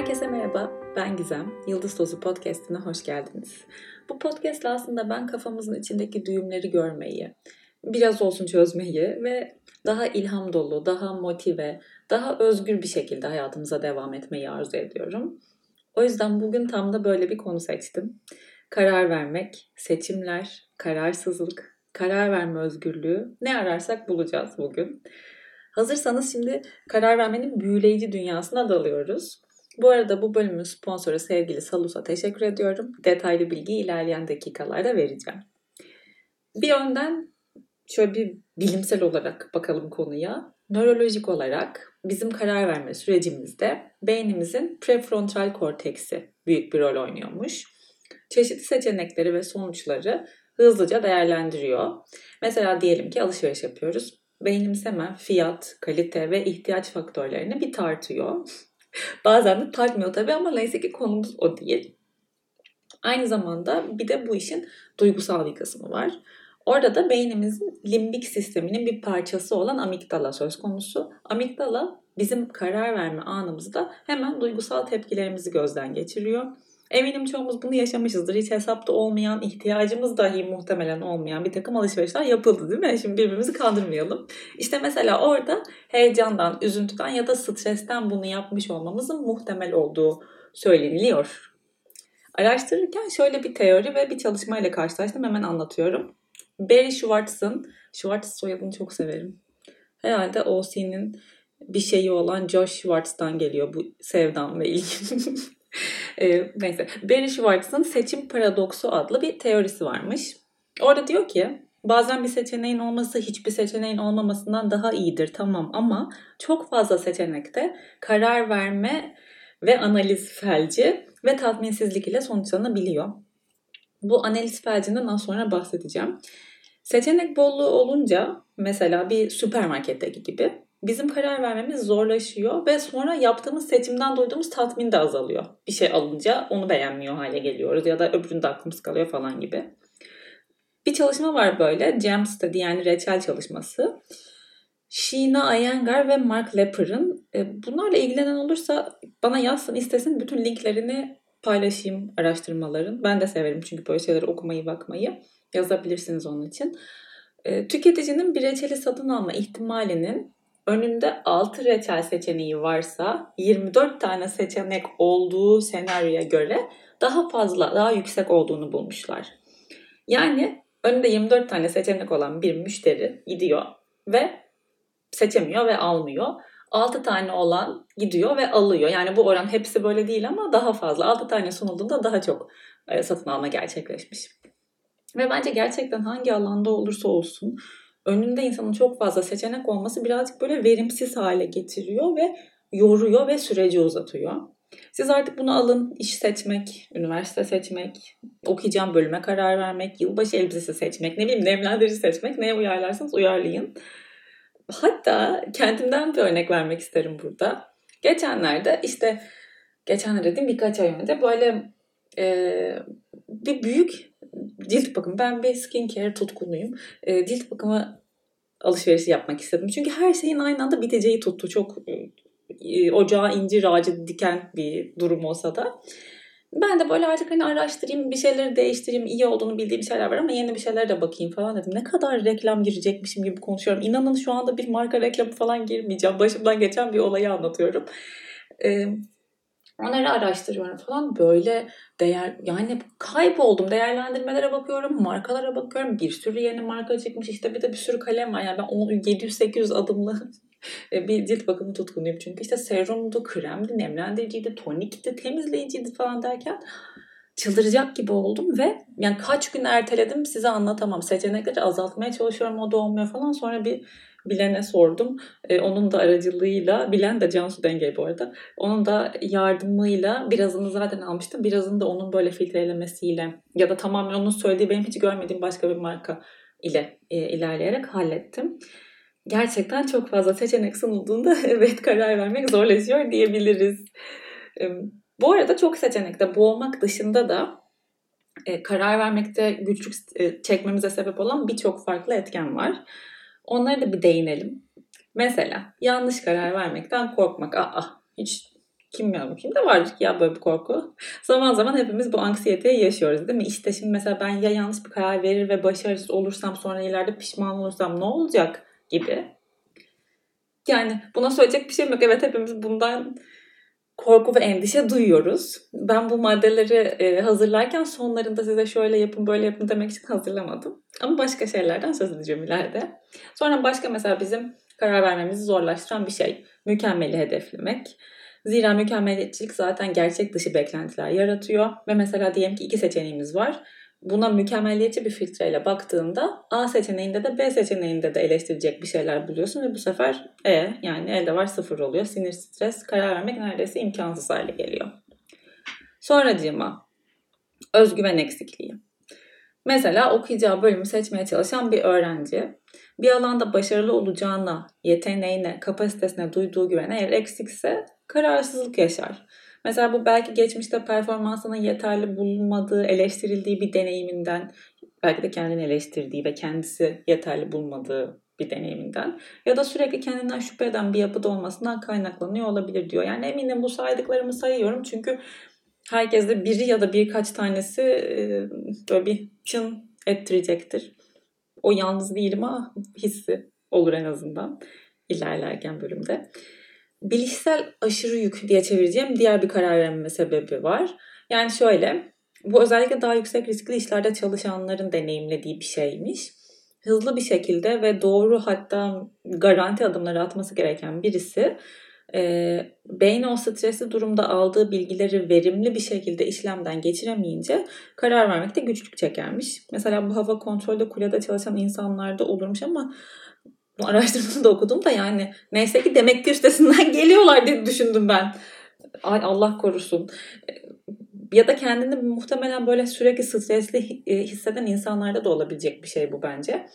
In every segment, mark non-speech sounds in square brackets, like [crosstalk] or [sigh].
Herkese merhaba, ben Gizem. Yıldız Tozu Podcast'ine hoş geldiniz. Bu podcast aslında ben kafamızın içindeki düğümleri görmeyi, biraz olsun çözmeyi ve daha ilham dolu, daha motive, daha özgür bir şekilde hayatımıza devam etmeyi arzu ediyorum. O yüzden bugün tam da böyle bir konu seçtim. Karar vermek, seçimler, kararsızlık, karar verme özgürlüğü ne ararsak bulacağız bugün. Hazırsanız şimdi karar vermenin büyüleyici dünyasına dalıyoruz. Bu arada bu bölümün sponsoru sevgili Salus'a teşekkür ediyorum. Detaylı bilgi ilerleyen dakikalarda vereceğim. Bir önden şöyle bir bilimsel olarak bakalım konuya. Nörolojik olarak bizim karar verme sürecimizde beynimizin prefrontal korteksi büyük bir rol oynuyormuş. Çeşitli seçenekleri ve sonuçları hızlıca değerlendiriyor. Mesela diyelim ki alışveriş yapıyoruz. Beynimiz hemen fiyat, kalite ve ihtiyaç faktörlerini bir tartıyor. Bazen de takmıyor tabii ama neyse ki konumuz o değil. Aynı zamanda bir de bu işin duygusal bir kısmı var. Orada da beynimizin limbik sisteminin bir parçası olan amigdala söz konusu. Amigdala bizim karar verme anımızda hemen duygusal tepkilerimizi gözden geçiriyor. Eminim çoğumuz bunu yaşamışızdır. Hiç hesapta olmayan, ihtiyacımız dahi muhtemelen olmayan bir takım alışverişler yapıldı değil mi? Şimdi birbirimizi kandırmayalım. İşte mesela orada heyecandan, üzüntüden ya da stresten bunu yapmış olmamızın muhtemel olduğu söyleniliyor. Araştırırken şöyle bir teori ve bir çalışmayla karşılaştım. Hemen anlatıyorum. Barry Schwartz'ın, Schwartz soyadını çok severim. Herhalde OC'nin bir şeyi olan Josh Schwartz'tan geliyor bu sevdam ve ilgim. [laughs] e, neyse. Barry Schwartz'ın seçim paradoksu adlı bir teorisi varmış. Orada diyor ki bazen bir seçeneğin olması hiçbir seçeneğin olmamasından daha iyidir tamam ama çok fazla seçenekte karar verme ve analiz felci ve tatminsizlik ile sonuçlanabiliyor. Bu analiz felcinden az sonra bahsedeceğim. Seçenek bolluğu olunca mesela bir süpermarketteki gibi bizim karar vermemiz zorlaşıyor ve sonra yaptığımız seçimden duyduğumuz tatmin de azalıyor. Bir şey alınca onu beğenmiyor hale geliyoruz ya da öbüründe aklımız kalıyor falan gibi. Bir çalışma var böyle Jam Study yani reçel çalışması. Sheena Iyengar ve Mark Lepper'ın e, bunlarla ilgilenen olursa bana yazsın istesin bütün linklerini paylaşayım araştırmaların. Ben de severim çünkü böyle şeyleri okumayı bakmayı yazabilirsiniz onun için. E, tüketicinin bir reçeli satın alma ihtimalinin önünde 6 reçel seçeneği varsa 24 tane seçenek olduğu senaryoya göre daha fazla, daha yüksek olduğunu bulmuşlar. Yani önünde 24 tane seçenek olan bir müşteri gidiyor ve seçemiyor ve almıyor. 6 tane olan gidiyor ve alıyor. Yani bu oran hepsi böyle değil ama daha fazla. 6 tane sunulduğunda daha çok e, satın alma gerçekleşmiş. Ve bence gerçekten hangi alanda olursa olsun önünde insanın çok fazla seçenek olması birazcık böyle verimsiz hale getiriyor ve yoruyor ve süreci uzatıyor. Siz artık bunu alın, iş seçmek, üniversite seçmek, okuyacağım bölüme karar vermek, yılbaşı elbisesi seçmek, ne bileyim nemlendirici seçmek, neye uyarlarsanız uyarlayın. Hatta kendimden bir örnek vermek isterim burada. Geçenlerde işte, geçenlerde dedim birkaç ay önce böyle e, bir büyük cilt bakımı. Ben bir skincare tutkunuyum. E, cilt bakımı alışverişi yapmak istedim. Çünkü her şeyin aynı anda biteceği tuttu. Çok e, ocağa incir ağacı diken bir durum olsa da. Ben de böyle artık hani araştırayım, bir şeyleri değiştireyim, iyi olduğunu bildiğim şeyler var ama yeni bir şeylere de bakayım falan dedim. Ne kadar reklam girecekmişim gibi konuşuyorum. İnanın şu anda bir marka reklamı falan girmeyeceğim. Başımdan geçen bir olayı anlatıyorum. Ee, Onları araştırıyorum falan böyle değer yani kayboldum. Değerlendirmelere bakıyorum, markalara bakıyorum. Bir sürü yeni marka çıkmış. işte bir de bir sürü kalem var. Yani ben 700-800 adımlı [laughs] bir cilt bakımı tutkunuyum. Çünkü işte serumdu, kremdi, nemlendiriciydi, tonikti, temizleyiciydi falan derken çıldıracak gibi oldum ve yani kaç gün erteledim size anlatamam. Seçenekleri azaltmaya çalışıyorum o da olmuyor falan. Sonra bir bilene sordum. E, onun da aracılığıyla, bilen de Cansu Denge bu arada. Onun da yardımıyla birazını zaten almıştım. Birazını da onun böyle filtrelemesiyle ya da tamamen onun söylediği benim hiç görmediğim başka bir marka ile e, ilerleyerek hallettim. Gerçekten çok fazla seçenek sunulduğunda [laughs] evet karar vermek zorlaşıyor diyebiliriz. E, bu arada çok seçenekte boğulmak dışında da e, karar vermekte güçlük e, çekmemize sebep olan birçok farklı etken var. Onlara da bir değinelim. Mesela yanlış karar vermekten korkmak. Aa, hiç Kim kim de ki ya böyle bir korku. Zaman zaman hepimiz bu anksiyeteyi yaşıyoruz değil mi? İşte şimdi mesela ben ya yanlış bir karar verir ve başarısız olursam sonra ileride pişman olursam ne olacak gibi. Yani buna söyleyecek bir şeyim yok. Evet hepimiz bundan korku ve endişe duyuyoruz. Ben bu maddeleri e, hazırlarken sonlarında size şöyle yapın böyle yapın demek için hazırlamadım. Ama başka şeylerden söz edeceğim ileride. Sonra başka mesela bizim karar vermemizi zorlaştıran bir şey. Mükemmeli hedeflemek. Zira mükemmeliyetçilik zaten gerçek dışı beklentiler yaratıyor. Ve mesela diyelim ki iki seçeneğimiz var. Buna mükemmeliyetçi bir filtreyle baktığında A seçeneğinde de B seçeneğinde de eleştirecek bir şeyler buluyorsun ve bu sefer E yani elde var sıfır oluyor. Sinir, stres, karar vermek neredeyse imkansız hale geliyor. Sonracığıma özgüven eksikliği. Mesela okuyacağı bölümü seçmeye çalışan bir öğrenci bir alanda başarılı olacağına, yeteneğine, kapasitesine duyduğu güven eğer eksikse kararsızlık yaşar. Mesela bu belki geçmişte performansının yeterli bulunmadığı, eleştirildiği bir deneyiminden, belki de kendini eleştirdiği ve kendisi yeterli bulmadığı bir deneyiminden ya da sürekli kendinden şüphe eden bir yapıda olmasından kaynaklanıyor olabilir diyor. Yani eminim bu saydıklarımı sayıyorum çünkü herkeste biri ya da birkaç tanesi böyle bir çın ettirecektir. O yalnız değilim ama hissi olur en azından ilerlerken bölümde bilişsel aşırı yük diye çevireceğim diğer bir karar verme sebebi var. Yani şöyle, bu özellikle daha yüksek riskli işlerde çalışanların deneyimlediği bir şeymiş. Hızlı bir şekilde ve doğru hatta garanti adımları atması gereken birisi e, beyin o stresli durumda aldığı bilgileri verimli bir şekilde işlemden geçiremeyince karar vermekte güçlük çekermiş. Mesela bu hava kontrolde kulede çalışan insanlarda olurmuş ama araştırmasını da okudum da yani neyse ki demek ki üstesinden [laughs] geliyorlar diye düşündüm ben. Ay Allah korusun. Ya da kendini muhtemelen böyle sürekli stresli e, hisseden insanlarda da olabilecek bir şey bu bence.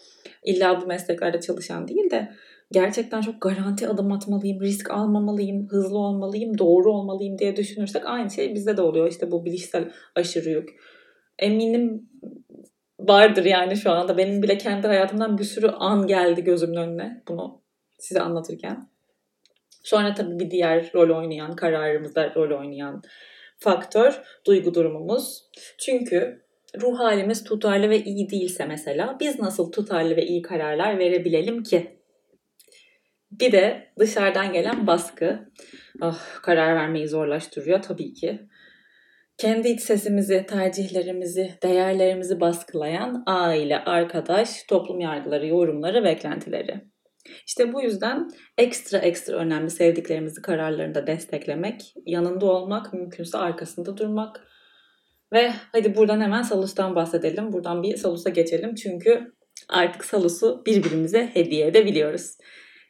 İlla bu mesleklerde çalışan değil de gerçekten çok garanti adım atmalıyım, risk almamalıyım, hızlı olmalıyım, doğru olmalıyım diye düşünürsek aynı şey bizde de oluyor. İşte bu bilişsel aşırı yük. Eminim vardır yani şu anda. Benim bile kendi hayatımdan bir sürü an geldi gözümün önüne bunu size anlatırken. Sonra tabii bir diğer rol oynayan, kararımızda rol oynayan faktör duygu durumumuz. Çünkü ruh halimiz tutarlı ve iyi değilse mesela biz nasıl tutarlı ve iyi kararlar verebilelim ki? Bir de dışarıdan gelen baskı ah, karar vermeyi zorlaştırıyor tabii ki kendi iç sesimizi, tercihlerimizi, değerlerimizi baskılayan aile, arkadaş, toplum yargıları, yorumları, beklentileri. İşte bu yüzden ekstra ekstra önemli sevdiklerimizi kararlarında desteklemek, yanında olmak, mümkünse arkasında durmak. Ve hadi buradan hemen Salus'tan bahsedelim. Buradan bir Salus'a geçelim çünkü artık Salus'u birbirimize hediye edebiliyoruz.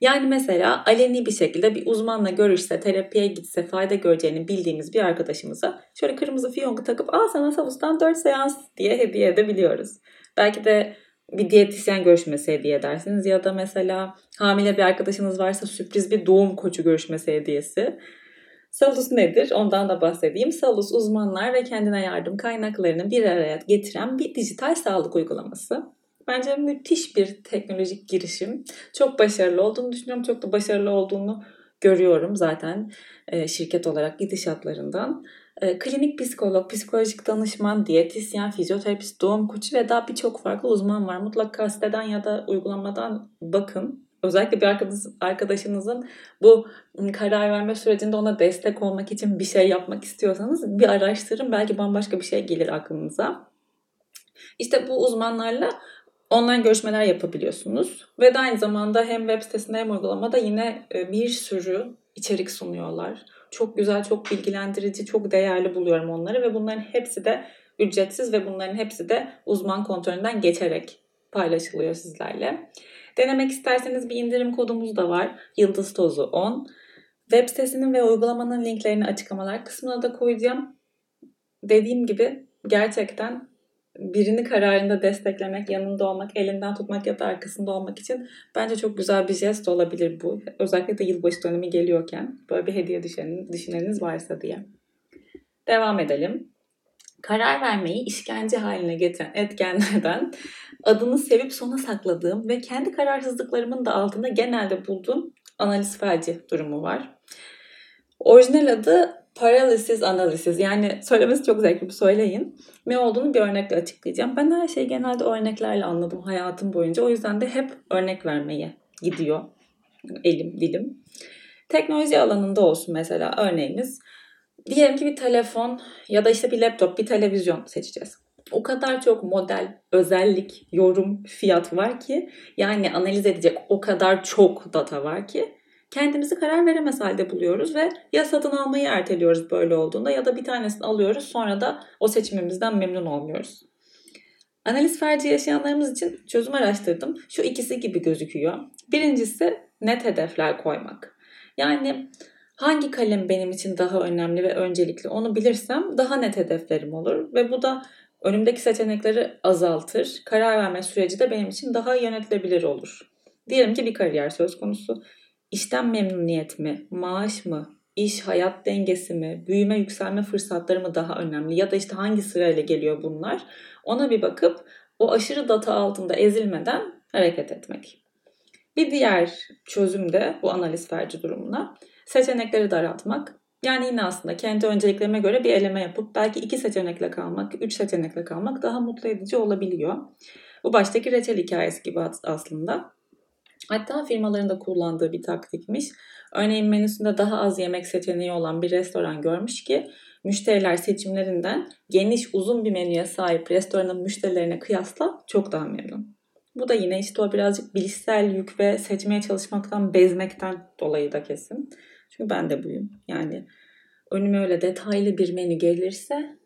Yani mesela aleni bir şekilde bir uzmanla görüşse, terapiye gitse fayda göreceğini bildiğimiz bir arkadaşımıza şöyle kırmızı fiyonku takıp al sana Savus'tan 4 seans diye hediye edebiliyoruz. Belki de bir diyetisyen görüşmesi hediye edersiniz ya da mesela hamile bir arkadaşınız varsa sürpriz bir doğum koçu görüşmesi hediyesi. Salus nedir? Ondan da bahsedeyim. Salus uzmanlar ve kendine yardım kaynaklarını bir araya getiren bir dijital sağlık uygulaması. Bence müthiş bir teknolojik girişim. Çok başarılı olduğunu düşünüyorum. Çok da başarılı olduğunu görüyorum zaten e, şirket olarak gidişatlarından. E, klinik psikolog, psikolojik danışman, diyetisyen, fizyoterapist, doğum koçu ve daha birçok farklı uzman var. Mutlaka siteden ya da uygulamadan bakın. Özellikle bir arkadaşınızın bu karar verme sürecinde ona destek olmak için bir şey yapmak istiyorsanız bir araştırın. Belki bambaşka bir şey gelir aklınıza. İşte bu uzmanlarla online görüşmeler yapabiliyorsunuz. Ve de aynı zamanda hem web sitesinde hem uygulamada yine e, bir sürü içerik sunuyorlar. Çok güzel, çok bilgilendirici, çok değerli buluyorum onları ve bunların hepsi de ücretsiz ve bunların hepsi de uzman kontrolünden geçerek paylaşılıyor sizlerle. Denemek isterseniz bir indirim kodumuz da var. Yıldız Tozu 10. Web sitesinin ve uygulamanın linklerini açıklamalar kısmına da koyacağım. Dediğim gibi gerçekten birini kararında desteklemek, yanında olmak, elinden tutmak ya da arkasında olmak için bence çok güzel bir jest olabilir bu. Özellikle de yılbaşı dönemi geliyorken böyle bir hediye düşünen, düşüneniniz varsa diye. Devam edelim. Karar vermeyi işkence haline getiren etkenlerden adını sevip sona sakladığım ve kendi kararsızlıklarımın da altında genelde bulduğum analiz felci durumu var. Orijinal adı Paralysis Analysis. Yani söylemesi çok zevkli bir söyleyin. Ne olduğunu bir örnekle açıklayacağım. Ben her şeyi genelde örneklerle anladım hayatım boyunca. O yüzden de hep örnek vermeye gidiyor elim, dilim. Teknoloji alanında olsun mesela örneğimiz. Diyelim ki bir telefon ya da işte bir laptop, bir televizyon seçeceğiz. O kadar çok model, özellik, yorum, fiyat var ki yani analiz edecek o kadar çok data var ki kendimizi karar veremez halde buluyoruz ve ya satın almayı erteliyoruz böyle olduğunda ya da bir tanesini alıyoruz sonra da o seçimimizden memnun olmuyoruz. Analiz ferci yaşayanlarımız için çözüm araştırdım. Şu ikisi gibi gözüküyor. Birincisi net hedefler koymak. Yani hangi kalem benim için daha önemli ve öncelikli onu bilirsem daha net hedeflerim olur ve bu da önümdeki seçenekleri azaltır. Karar verme süreci de benim için daha yönetilebilir olur. Diyelim ki bir kariyer söz konusu. İşten memnuniyet mi, maaş mı, iş hayat dengesi mi, büyüme yükselme fırsatları mı daha önemli ya da işte hangi sırayla geliyor bunlar ona bir bakıp o aşırı data altında ezilmeden hareket etmek. Bir diğer çözüm de bu analiz ferci durumuna seçenekleri daraltmak. Yani yine aslında kendi önceliklerime göre bir eleme yapıp belki iki seçenekle kalmak, üç seçenekle kalmak daha mutlu edici olabiliyor. Bu baştaki reçel hikayesi gibi aslında. Hatta firmaların da kullandığı bir taktikmiş. Örneğin menüsünde daha az yemek seçeneği olan bir restoran görmüş ki müşteriler seçimlerinden geniş uzun bir menüye sahip restoranın müşterilerine kıyasla çok daha memnun. Bu da yine işte o birazcık bilişsel yük ve seçmeye çalışmaktan bezmekten dolayı da kesin. Çünkü ben de buyum. Yani önüme öyle detaylı bir menü gelirse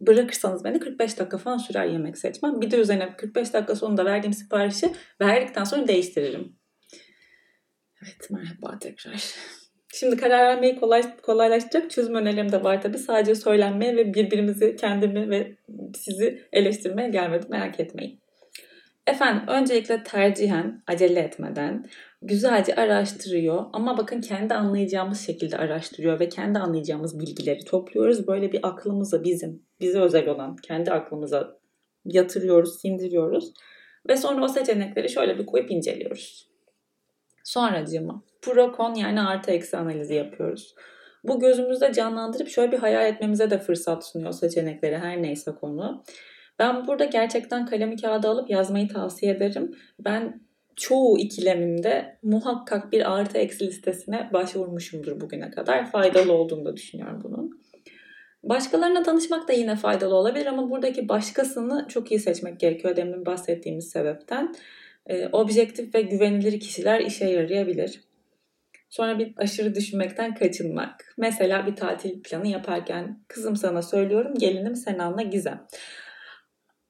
bırakırsanız beni 45 dakika falan sürer yemek seçmem. Bir de üzerine 45 dakika sonunda verdiğim siparişi verdikten sonra değiştiririm. Evet merhaba tekrar. Şimdi karar vermeyi kolay, kolaylaştıracak çözüm önerilerim de var tabii. Sadece söylenmeye ve birbirimizi, kendimi ve sizi eleştirmeye gelmedim merak etmeyin. Efendim öncelikle tercihen acele etmeden güzelce araştırıyor ama bakın kendi anlayacağımız şekilde araştırıyor ve kendi anlayacağımız bilgileri topluyoruz. Böyle bir aklımıza bizim, bize özel olan kendi aklımıza yatırıyoruz, sindiriyoruz ve sonra o seçenekleri şöyle bir koyup inceliyoruz. Sonracığıma pro kon yani artı eksi analizi yapıyoruz. Bu gözümüzde canlandırıp şöyle bir hayal etmemize de fırsat sunuyor seçenekleri her neyse konu. Ben burada gerçekten kalemi kağıda alıp yazmayı tavsiye ederim. Ben çoğu ikilemimde muhakkak bir artı eksi listesine başvurmuşumdur bugüne kadar. Faydalı olduğunu da düşünüyorum bunun. Başkalarına danışmak da yine faydalı olabilir ama buradaki başkasını çok iyi seçmek gerekiyor demin bahsettiğimiz sebepten. E, objektif ve güvenilir kişiler işe yarayabilir. Sonra bir aşırı düşünmekten kaçınmak. Mesela bir tatil planı yaparken kızım sana söylüyorum gelinim sen anla Gizem.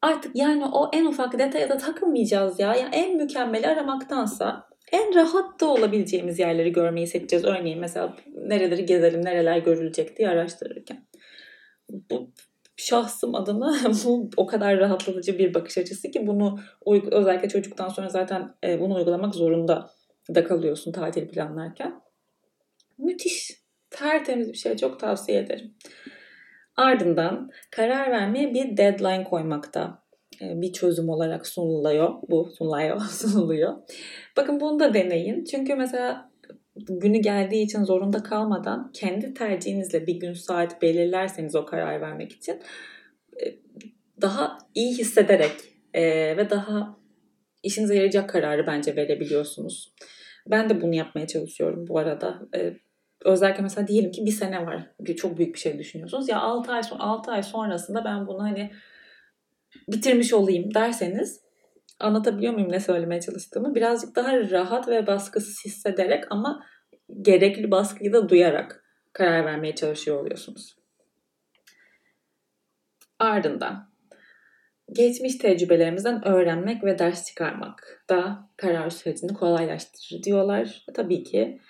Artık yani o en ufak detaya da takılmayacağız ya. Yani en mükemmeli aramaktansa en rahat da olabileceğimiz yerleri görmeyi seçeceğiz. Örneğin mesela nereleri gezelim, nereler görülecek diye araştırırken. Bu şahsım adına [laughs] bu o kadar rahatlatıcı bir bakış açısı ki bunu özellikle çocuktan sonra zaten e, bunu uygulamak zorunda da kalıyorsun tatil planlarken. Müthiş, tertemiz bir şey. Çok tavsiye ederim. Ardından karar vermeye bir deadline koymakta e, bir çözüm olarak sunuluyor. Bu sunuluyor, [laughs] sunuluyor. Bakın bunu da deneyin. Çünkü mesela günü geldiği için zorunda kalmadan kendi tercihinizle bir gün saat belirlerseniz o karar vermek için e, daha iyi hissederek e, ve daha işinize yarayacak kararı bence verebiliyorsunuz. Ben de bunu yapmaya çalışıyorum bu arada. Özellikle mesela diyelim ki bir sene var. Çok büyük bir şey düşünüyorsunuz. Ya 6 ay, 6 ay sonrasında ben bunu hani bitirmiş olayım derseniz anlatabiliyor muyum ne söylemeye çalıştığımı? Birazcık daha rahat ve baskısız hissederek ama gerekli baskıyı da duyarak karar vermeye çalışıyor oluyorsunuz. Ardından geçmiş tecrübelerimizden öğrenmek ve ders çıkarmak da karar sürecini kolaylaştırır diyorlar. Tabii ki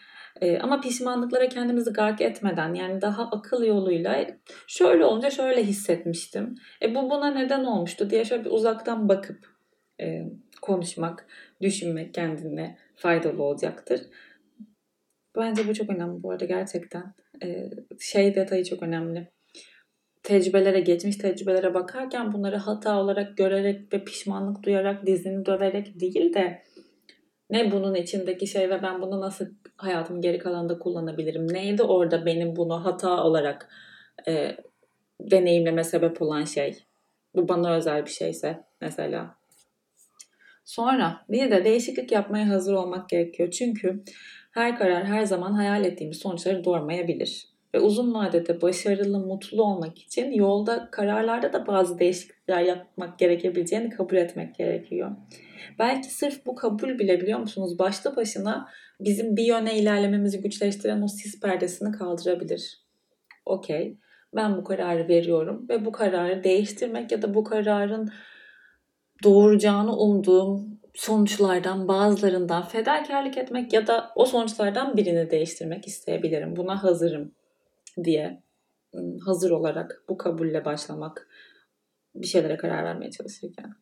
e, ama pişmanlıklara kendimizi gark etmeden yani daha akıl yoluyla şöyle olunca şöyle hissetmiştim. E bu buna neden olmuştu diye şöyle bir uzaktan bakıp e, konuşmak, düşünmek kendine faydalı olacaktır. Bence bu çok önemli bu arada gerçekten. E, şey detayı çok önemli. Tecrübelere, geçmiş tecrübelere bakarken bunları hata olarak görerek ve pişmanlık duyarak, dizini döverek değil de ne bunun içindeki şey ve ben bunu nasıl hayatımın geri kalanında kullanabilirim? Neydi orada benim bunu hata olarak e, deneyimleme sebep olan şey? Bu bana özel bir şeyse mesela. Sonra bir de değişiklik yapmaya hazır olmak gerekiyor. Çünkü her karar her zaman hayal ettiğimiz sonuçları doğurmayabilir. Ve uzun vadede başarılı, mutlu olmak için yolda, kararlarda da bazı değişiklikler yapmak gerekebileceğini kabul etmek gerekiyor. Belki sırf bu kabul bile biliyor musunuz başta başına bizim bir yöne ilerlememizi güçleştiren o sis perdesini kaldırabilir. Okey ben bu kararı veriyorum ve bu kararı değiştirmek ya da bu kararın doğuracağını umduğum sonuçlardan bazılarından fedakarlık etmek ya da o sonuçlardan birini değiştirmek isteyebilirim. Buna hazırım diye hazır olarak bu kabulle başlamak bir şeylere karar vermeye çalışırken.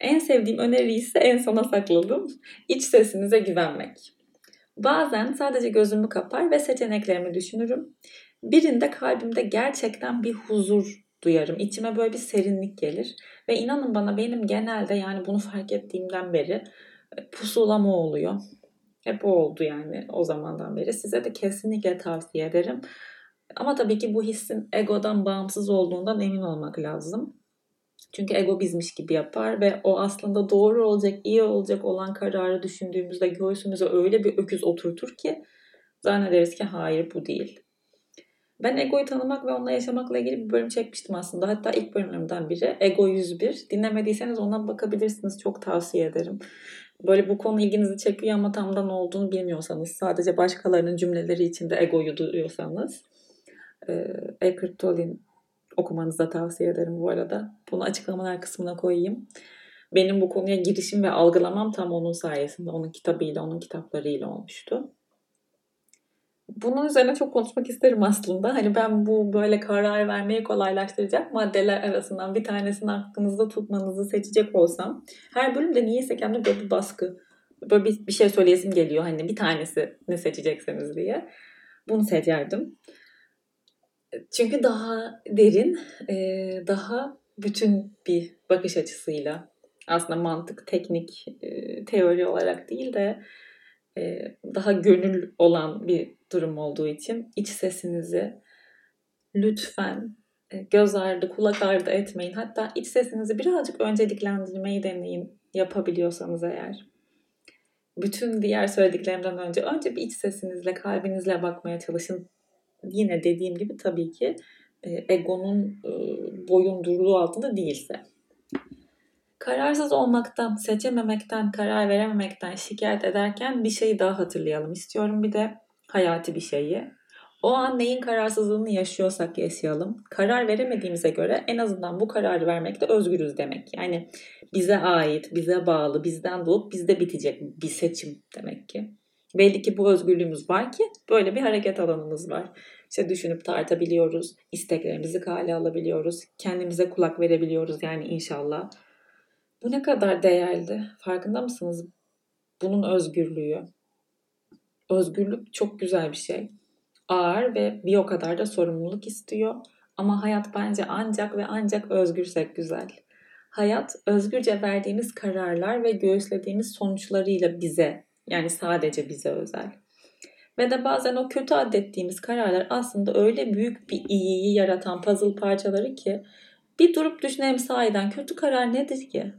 En sevdiğim öneri ise en sona sakladım. İç sesinize güvenmek. Bazen sadece gözümü kapar ve seçeneklerimi düşünürüm. Birinde kalbimde gerçekten bir huzur duyarım. İçime böyle bir serinlik gelir. Ve inanın bana benim genelde yani bunu fark ettiğimden beri e, pusulama oluyor. Hep o oldu yani o zamandan beri. Size de kesinlikle tavsiye ederim. Ama tabii ki bu hissin egodan bağımsız olduğundan emin olmak lazım. Çünkü ego bizmiş gibi yapar ve o aslında doğru olacak, iyi olacak olan kararı düşündüğümüzde göğsümüze öyle bir öküz oturtur ki zannederiz ki hayır bu değil. Ben egoyu tanımak ve onunla yaşamakla ilgili bir bölüm çekmiştim aslında. Hatta ilk bölümlerimden biri Ego 101. Dinlemediyseniz ona bakabilirsiniz. Çok tavsiye ederim. Böyle bu konu ilginizi çekiyor ama tam da ne olduğunu bilmiyorsanız, sadece başkalarının cümleleri içinde egoyu duyuyorsanız e, Eckhart Tolle'in okumanızı da tavsiye ederim bu arada. Bunu açıklamalar kısmına koyayım. Benim bu konuya girişim ve algılamam tam onun sayesinde, onun kitabıyla, onun kitaplarıyla olmuştu bunun üzerine çok konuşmak isterim aslında. Hani ben bu böyle karar vermeyi kolaylaştıracak maddeler arasından bir tanesini aklınızda tutmanızı seçecek olsam her bölümde niyeyse kendime böyle bir baskı böyle bir, bir şey söyleyesim geliyor. Hani bir tanesi ne seçecekseniz diye. Bunu seçerdim. Çünkü daha derin, daha bütün bir bakış açısıyla aslında mantık, teknik, teori olarak değil de daha gönül olan bir durum olduğu için iç sesinizi lütfen göz ardı, kulak ardı etmeyin. Hatta iç sesinizi birazcık önceliklendirmeyi deneyin yapabiliyorsanız eğer. Bütün diğer söylediklerimden önce önce bir iç sesinizle, kalbinizle bakmaya çalışın. Yine dediğim gibi tabii ki egonun boyundurluğu altında değilse. Kararsız olmaktan, seçememekten, karar verememekten şikayet ederken bir şeyi daha hatırlayalım istiyorum. Bir de hayati bir şeyi. O an neyin kararsızlığını yaşıyorsak yaşayalım. Karar veremediğimize göre en azından bu kararı vermekte özgürüz demek. Yani bize ait, bize bağlı, bizden doğup bizde bitecek bir seçim demek ki. Belli ki bu özgürlüğümüz var ki böyle bir hareket alanımız var. İşte düşünüp tartabiliyoruz, isteklerimizi kale alabiliyoruz, kendimize kulak verebiliyoruz yani inşallah. Bu ne kadar değerli. Farkında mısınız? Bunun özgürlüğü. Özgürlük çok güzel bir şey. Ağır ve bir o kadar da sorumluluk istiyor. Ama hayat bence ancak ve ancak özgürsek güzel. Hayat özgürce verdiğimiz kararlar ve göğüslediğimiz sonuçlarıyla bize yani sadece bize özel. Ve de bazen o kötü adettiğimiz kararlar aslında öyle büyük bir iyiyi yaratan puzzle parçaları ki bir durup düşünelim sahiden kötü karar nedir ki?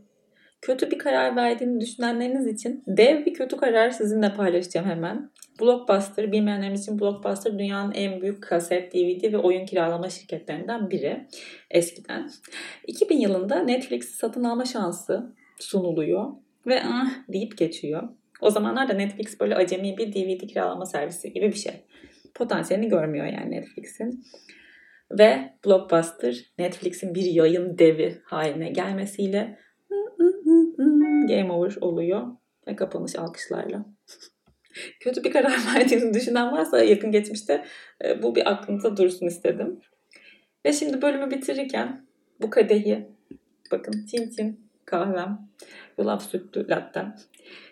Kötü bir karar verdiğini düşünenleriniz için dev bir kötü karar sizinle paylaşacağım hemen. Blockbuster, bilmeyenlerimiz için Blockbuster dünyanın en büyük kaset, DVD ve oyun kiralama şirketlerinden biri eskiden. 2000 yılında Netflix satın alma şansı sunuluyor ve ah deyip geçiyor. O zamanlar da Netflix böyle acemi bir DVD kiralama servisi gibi bir şey. Potansiyelini görmüyor yani Netflix'in. Ve Blockbuster Netflix'in bir yayın devi haline gelmesiyle game over oluyor ve kapanış alkışlarla. [laughs] Kötü bir karar [laughs] verdiğini düşünen varsa yakın geçmişte e, bu bir aklınızda dursun istedim. Ve şimdi bölümü bitirirken bu kadehi bakın çin kahvem, yulaf sütlü lattem.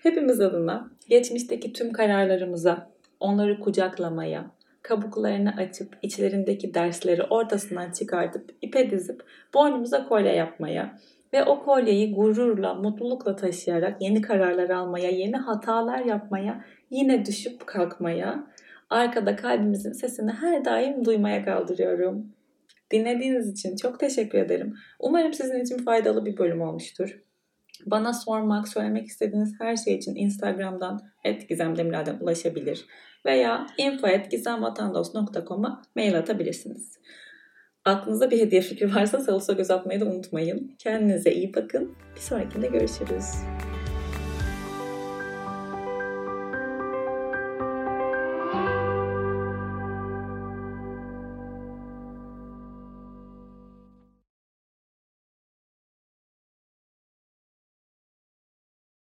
Hepimiz adına geçmişteki tüm kararlarımıza, onları kucaklamaya, kabuklarını açıp içlerindeki dersleri ortasından çıkartıp ipe dizip boynumuza kolye yapmaya, Ve o kolyeyi gururla, mutlulukla taşıyarak yeni kararlar almaya, yeni hatalar yapmaya, yine düşüp kalkmaya, arkada kalbimizin sesini her daim duymaya kaldırıyorum. Dinlediğiniz için çok teşekkür ederim. Umarım sizin için faydalı bir bölüm olmuştur. Bana sormak, söylemek istediğiniz her şey için Instagram'dan @gizemdemiral'den ulaşabilir veya info.gizemvatandos.com'a mail atabilirsiniz. Aklınızda bir hediye fikri varsa salısa göz atmayı da unutmayın. Kendinize iyi bakın. Bir sonrakinde görüşürüz.